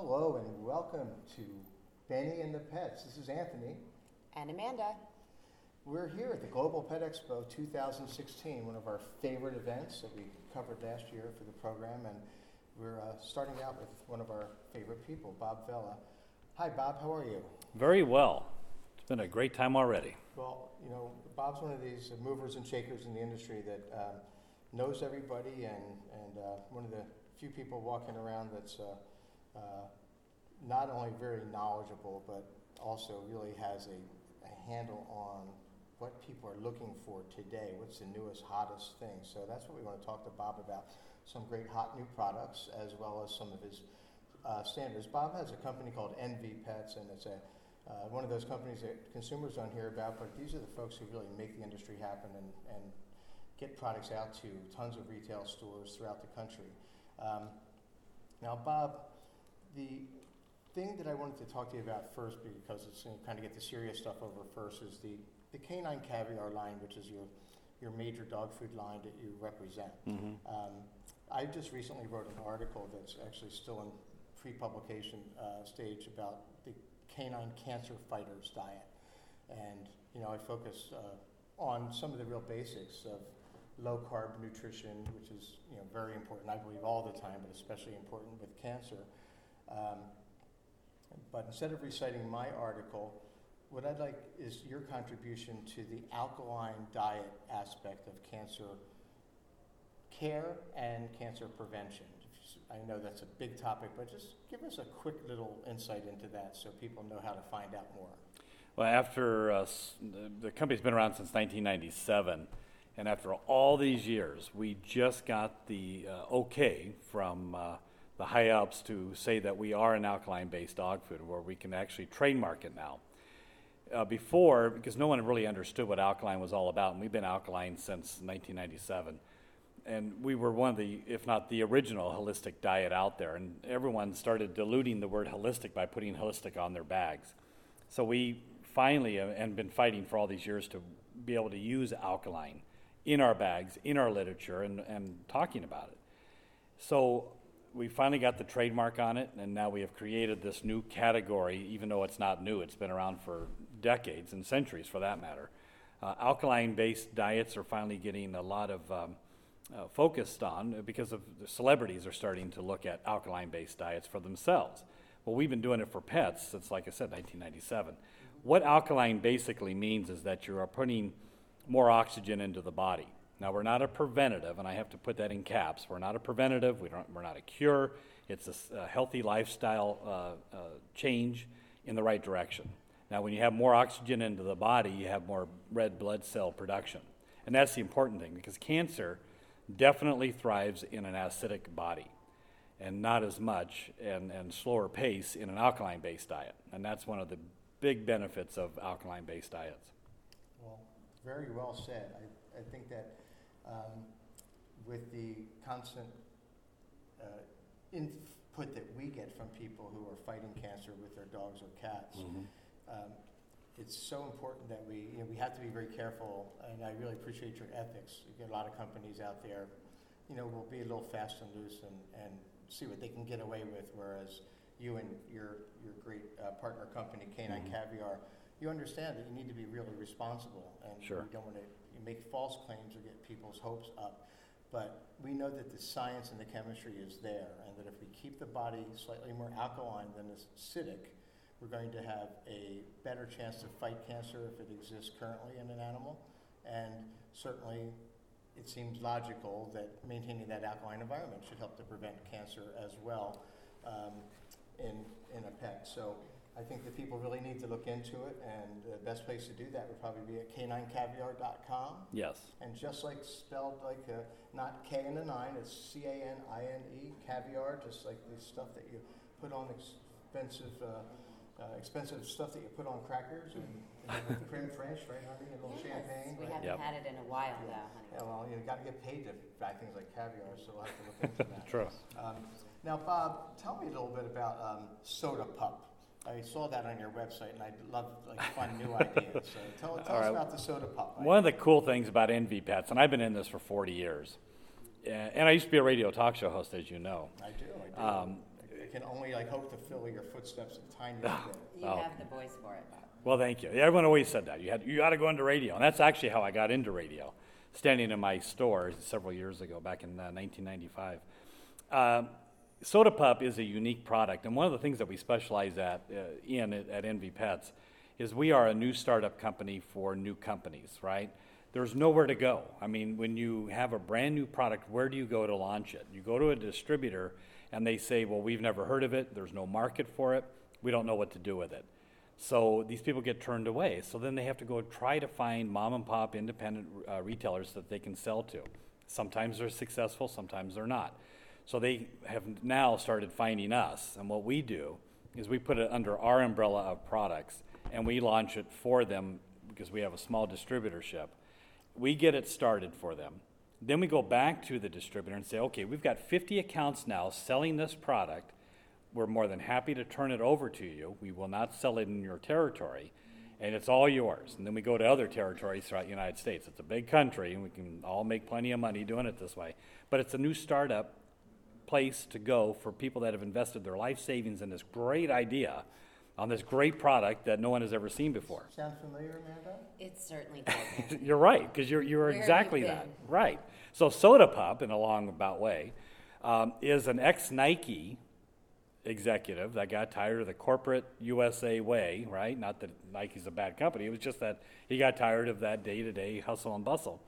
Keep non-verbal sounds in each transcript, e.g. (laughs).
Hello and welcome to Benny and the Pets. This is Anthony. And Amanda. We're here at the Global Pet Expo 2016, one of our favorite events that we covered last year for the program. And we're uh, starting out with one of our favorite people, Bob Vella. Hi, Bob. How are you? Very well. It's been a great time already. Well, you know, Bob's one of these movers and shakers in the industry that um, knows everybody and, and uh, one of the few people walking around that's uh, uh, not only very knowledgeable, but also really has a, a handle on what people are looking for today. What's the newest, hottest thing? So that's what we want to talk to Bob about. Some great hot new products, as well as some of his uh, standards. Bob has a company called NV Pets, and it's a uh, one of those companies that consumers don't hear about, but these are the folks who really make the industry happen and, and get products out to tons of retail stores throughout the country. Um, now, Bob, the thing that I wanted to talk to you about first, because it's you know, kind of get the serious stuff over first, is the, the canine caviar line, which is your, your major dog food line that you represent. Mm-hmm. Um, I just recently wrote an article that's actually still in pre-publication uh, stage about the canine cancer fighters diet, and you know I focus uh, on some of the real basics of low carb nutrition, which is you know very important. I believe all the time, but especially important with cancer. Um, but instead of reciting my article, what I'd like is your contribution to the alkaline diet aspect of cancer care and cancer prevention. I know that's a big topic, but just give us a quick little insight into that so people know how to find out more. Well, after uh, the, company's been around since 1997, and after all these years, we just got the uh, okay from uh, the high ups to say that we are an alkaline based dog food where we can actually trademark it now. Uh, before, because no one really understood what alkaline was all about, and we've been alkaline since 1997 and we were one of the, if not the original holistic diet out there. And everyone started diluting the word holistic by putting holistic on their bags. So we finally, uh, and been fighting for all these years to be able to use alkaline in our bags, in our literature, and, and talking about it. So we finally got the trademark on it, and now we have created this new category, even though it's not new, it's been around for decades and centuries for that matter. Uh, alkaline based diets are finally getting a lot of um, uh, focused on because of the celebrities are starting to look at alkaline based diets for themselves. Well, we've been doing it for pets since, like I said, 1997. What alkaline basically means is that you are putting more oxygen into the body. Now, we're not a preventative, and I have to put that in caps. We're not a preventative, we don't, we're not a cure. It's a, a healthy lifestyle uh, uh, change in the right direction. Now, when you have more oxygen into the body, you have more red blood cell production. And that's the important thing because cancer definitely thrives in an acidic body and not as much and, and slower pace in an alkaline based diet. And that's one of the big benefits of alkaline based diets. Well, very well said. I, I think that um, with the constant uh, input that we get from people who are fighting cancer with their dogs or cats, Mm-hmm. um, it's so important that we, you know, we have to be very careful, and I really appreciate your ethics. You get a lot of companies out there, you know, will be a little fast and loose and, and see what they can get away with, whereas you and your, your great uh, partner company, Canine Mhm. Caviar, you understand that you need to be really responsible, and Sure. you don't want to make false claims or get people's hopes up. But we know that the science and the chemistry is there, and that if we keep the body slightly more alkaline than acidic, we're going to have a better chance to fight cancer if it exists currently in an animal. And certainly, it seems logical that maintaining that alkaline environment should help to prevent cancer as well um, in, in a pet. So I think that people really need to look into it, and the best place to do that would probably be at caninecaviar.com. Yes. And just like spelled like uh, not K and a nine, it's C A N I N E caviar, just like the stuff that you put on expensive uh, uh, expensive stuff that you put on crackers and, and creme fraiche, right, honey, and a little Yes, champagne. We right? haven't Yep. had it in a while though, honey. Yeah, well, you've got to get paid to buy things like caviar, so we'll have to look into that. True. Um, now, Bob, tell me a little bit about um, Soda Pup. I saw that on your website, and I'd love like find new (laughs) ideas. So tell, tell us right. about the Soda Pup. One of the cool things about NV Pets, and I've been in this for 40 years, uh, and I used to be a radio talk show host, as you know. I do. I do. Um, can only like hope to fill your footsteps a tiny (laughs) bit. You Oh. have the voice for it, Bob. Well, thank you. Everyone always said that. You had you got to go into radio, and that's actually how I got into radio. Standing in my store several years ago, back in uh, 1995. Um, Soda Pup is a unique product, and one of the things that we specialize at uh, in at, at NV Pets is we are a new startup company for new companies. Right? There's nowhere to go. I mean, when you have a brand new product, where do you go to launch it? You go to a distributor, and they say, "Well, we've never heard of it. There's no market for it. We don't know what to do with it." So these people get turned away. So then they have to go try to find mom and pop independent uh, retailers that they can sell to. Sometimes they're successful, sometimes they're not. So they have now started finding us. And what we do is we put it under our umbrella of products and we launch it for them because we have a small distributorship. We get it started for them. Then we go back to the distributor and say, okay, we've got 50 accounts now selling this product we're more than happy to turn it over to you. We will not sell it in your territory, and it's all yours. And then we go to other territories throughout the United States. It's a big country, and we can all make plenty of money doing it this way. But it's a new startup place to go for people that have invested their life savings in this great idea on this great product that no one has ever seen before. Sound familiar, Amanda? It certainly does. (laughs) You're right, because you're, you're Where exactly you that. Right. So Soda Pup, in a long about way, um, is an ex Nike executive that got tired of the corporate USA way, right? Not that Nike's a bad company, it was just that he got tired of that day to day hustle and bustle.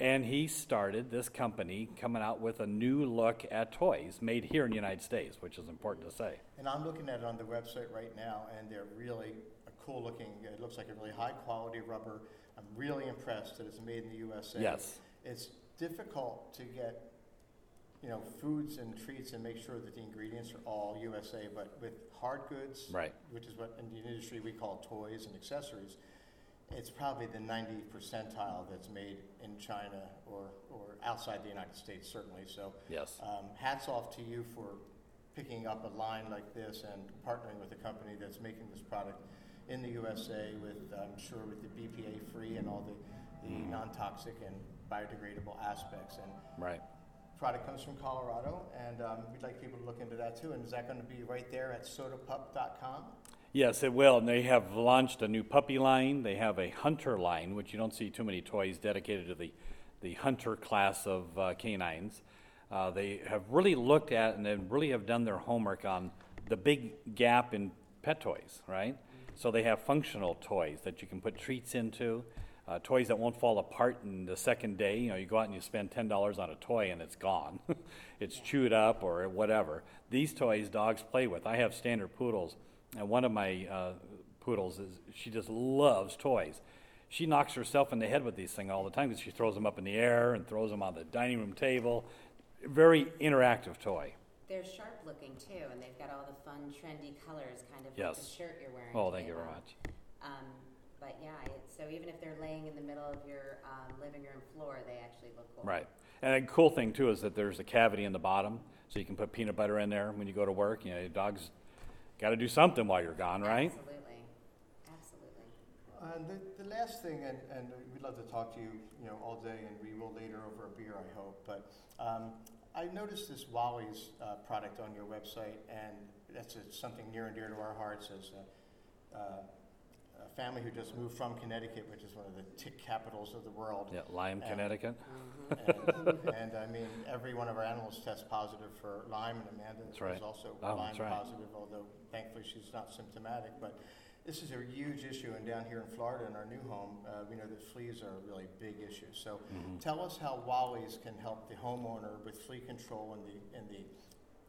And he started this company coming out with a new look at toys made here in the United States, which is important to say. And I'm looking at it on the website right now, and they're really a cool looking, it looks like a really high quality rubber. I'm really impressed that it's made in the USA. Yes. It's difficult to get, you know, foods and treats and make sure that the ingredients are all USA, but with hard goods, Right. which is what in the industry we call toys and accessories, it's probably the 90 percentile that's made in China or, or outside the United States, certainly. So Yes. um, hats off to you for picking up a line like this and partnering with a company that's making this product in the USA with, I'm sure, with the BPA free and all the, the non-toxic and biodegradable aspects. And Right. product comes from Colorado, and um, we'd like people to look into that too. And is that going to be right there at sodapup.com? Yes, it will. And they have launched a new puppy line. They have a hunter line, which you don't see too many toys dedicated to the, the hunter class of uh, canines. Uh, they have really looked at and they really have done their homework on the big gap in pet toys, right? So they have functional toys that you can put treats into, uh, toys that won't fall apart in the second day. You know, you go out and you spend ten dollars on a toy and it's gone, (laughs) it's chewed up or whatever. These toys dogs play with. I have standard poodles, and one of my uh, poodles is she just loves toys. She knocks herself in the head with these things all the time because she throws them up in the air and throws them on the dining room table. Very interactive toy. They're sharp looking too, and they've got all the fun, trendy colors, kind of like the shirt you're wearing. Oh, thank you very much. Um, but yeah, it's, so even if they're laying in the middle of your um, living room floor, they actually look cool. Right. And a cool thing too is that there's a cavity in the bottom, so you can put peanut butter in there when you go to work. You know, your dog's got to do something while you're gone, right? Absolutely. Absolutely. And the, the last thing, and, and we'd love to talk to you, you know, all day, and we will later over a beer, I hope. But um, I noticed this Wally's uh, product on your website, and that's a, something near and dear to our hearts as a, uh, a family who just moved from Connecticut, which is one of the tick capitals of the world. Yeah, Lyme, And- Connecticut. And, (laughs) and I mean, every one of our animals tests positive for Lyme, and Amanda That's right. is also Oh, Lyme that's right. positive, although thankfully she's not symptomatic. But this is a huge issue, and down here in Florida, in our new home, uh, we know that fleas are a really big issue. So Mm-hmm. tell us how Wally's can help the homeowner with flea control in the, in the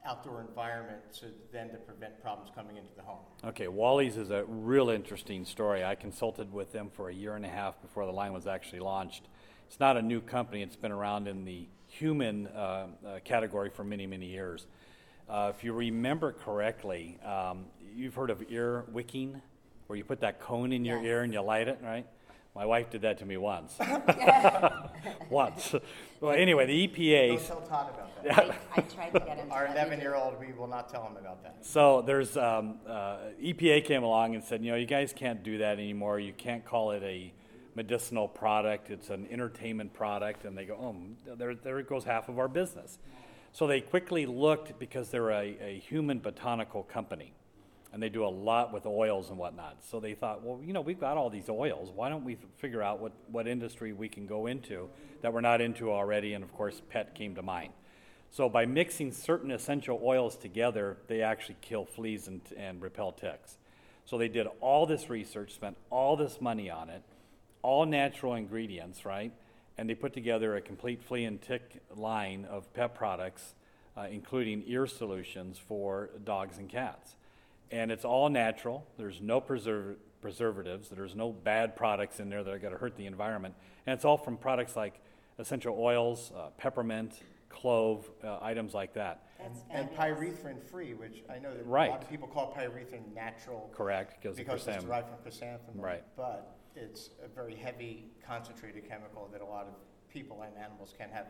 outdoor environment to then to prevent problems coming into the home. Okay, Wally's is a real interesting story. I consulted with them for a year and a half before the line was actually launched. It's not a new company, it's been around in the human uh, uh, category for many, many years. Uh, if you remember correctly, um, you've heard of ear wicking, where you put that cone in your Yes. ear and you light it, right? My wife did that to me once. (laughs) (laughs) once. Well, anyway, the EPA. Don't tell Todd about that. I, I tried to get him to Our let me do- eleven-year-old, we will not tell him about that. So there's um, uh, EPA came along and said, you know, you guys can't do that anymore. You can't call it a medicinal product. It's an entertainment product. And they go, oh, there, there goes half of our business. So they quickly looked, because they're a, a human botanical company, and they do a lot with oils and whatnot. So they thought, well, you know, we've got all these oils. Why don't we figure out what, what industry we can go into that we're not into already? And of course, pet came to mind. So by mixing certain essential oils together, they actually kill fleas and, and repel ticks. So they did all this research, spent all this money on it, all natural ingredients, right? And they put together a complete flea and tick line of pet products, uh, including ear solutions for dogs and cats. And it's all natural. There's no preserv- preservatives. There's no bad products in there that are going to hurt the environment. And it's all from products like essential oils, uh, peppermint, clove, uh, items like that. That's And fabulous. pyrethrin free, which I know that a Right. lot of people call pyrethrin natural Correct? Because of because it's chrysanthemum. derived from chrysanthemum. Right. But it's a very heavy concentrated chemical that a lot of people and animals can have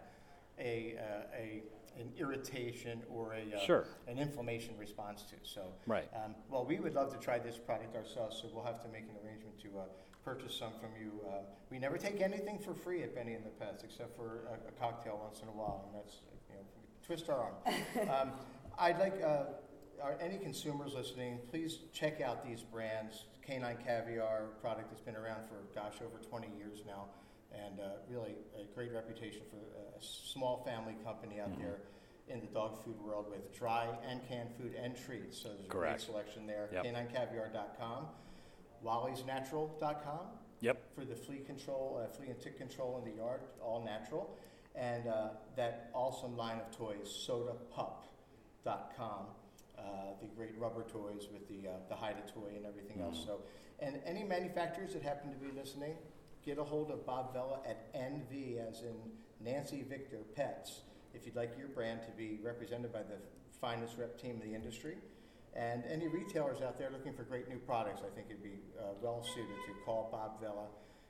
a, uh, a, an irritation or a, uh, Sure. an inflammation response to, so. Right. Um, well, we would love to try this product ourselves, so we'll have to make an arrangement to, uh, purchase some from you. Uh, we never take anything for free at Benny and the Pets, except for a, a cocktail once in a while, and that's, you know, twist our arm. (laughs) Um, I'd like, uh, are any consumers listening, please check out these brands. Canine Caviar, product that's been around for, gosh, over 20 years now, and uh, really a great reputation for a small family company out Mhm. there in the dog food world with dry and canned food and treats. So there's a great selection there. Yep. CanineCaviar.com, Wally'sNatural.com Yep. for the flea control, uh, flea and tick control in the yard, all natural. And uh, that awesome line of toys, SodaPup.com, uh, the great rubber toys with the uh, the Haida toy and everything else. Mhm. So, and any manufacturers that happen to be listening, get a hold of Bob Vella at NV, as in Nancy Victor Pets, if you'd like your brand to be represented by the finest rep team in the industry. And any retailers out there looking for great new products, I think it'd be uh, well suited to call Bob Vella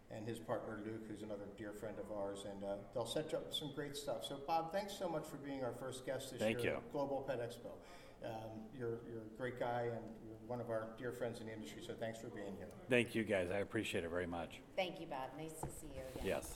and his partner Luke, who's another dear friend of ours, and uh, they'll set you up with some great stuff. So, Bob, thanks so much for being our first guest this Thank year you. at Global Pet Expo. Um, you're, you're a great guy and you're one of our dear friends in the industry, so thanks for being here. Thank you, guys. I appreciate it very much. Thank you, Bob. Nice to see you again. Yes.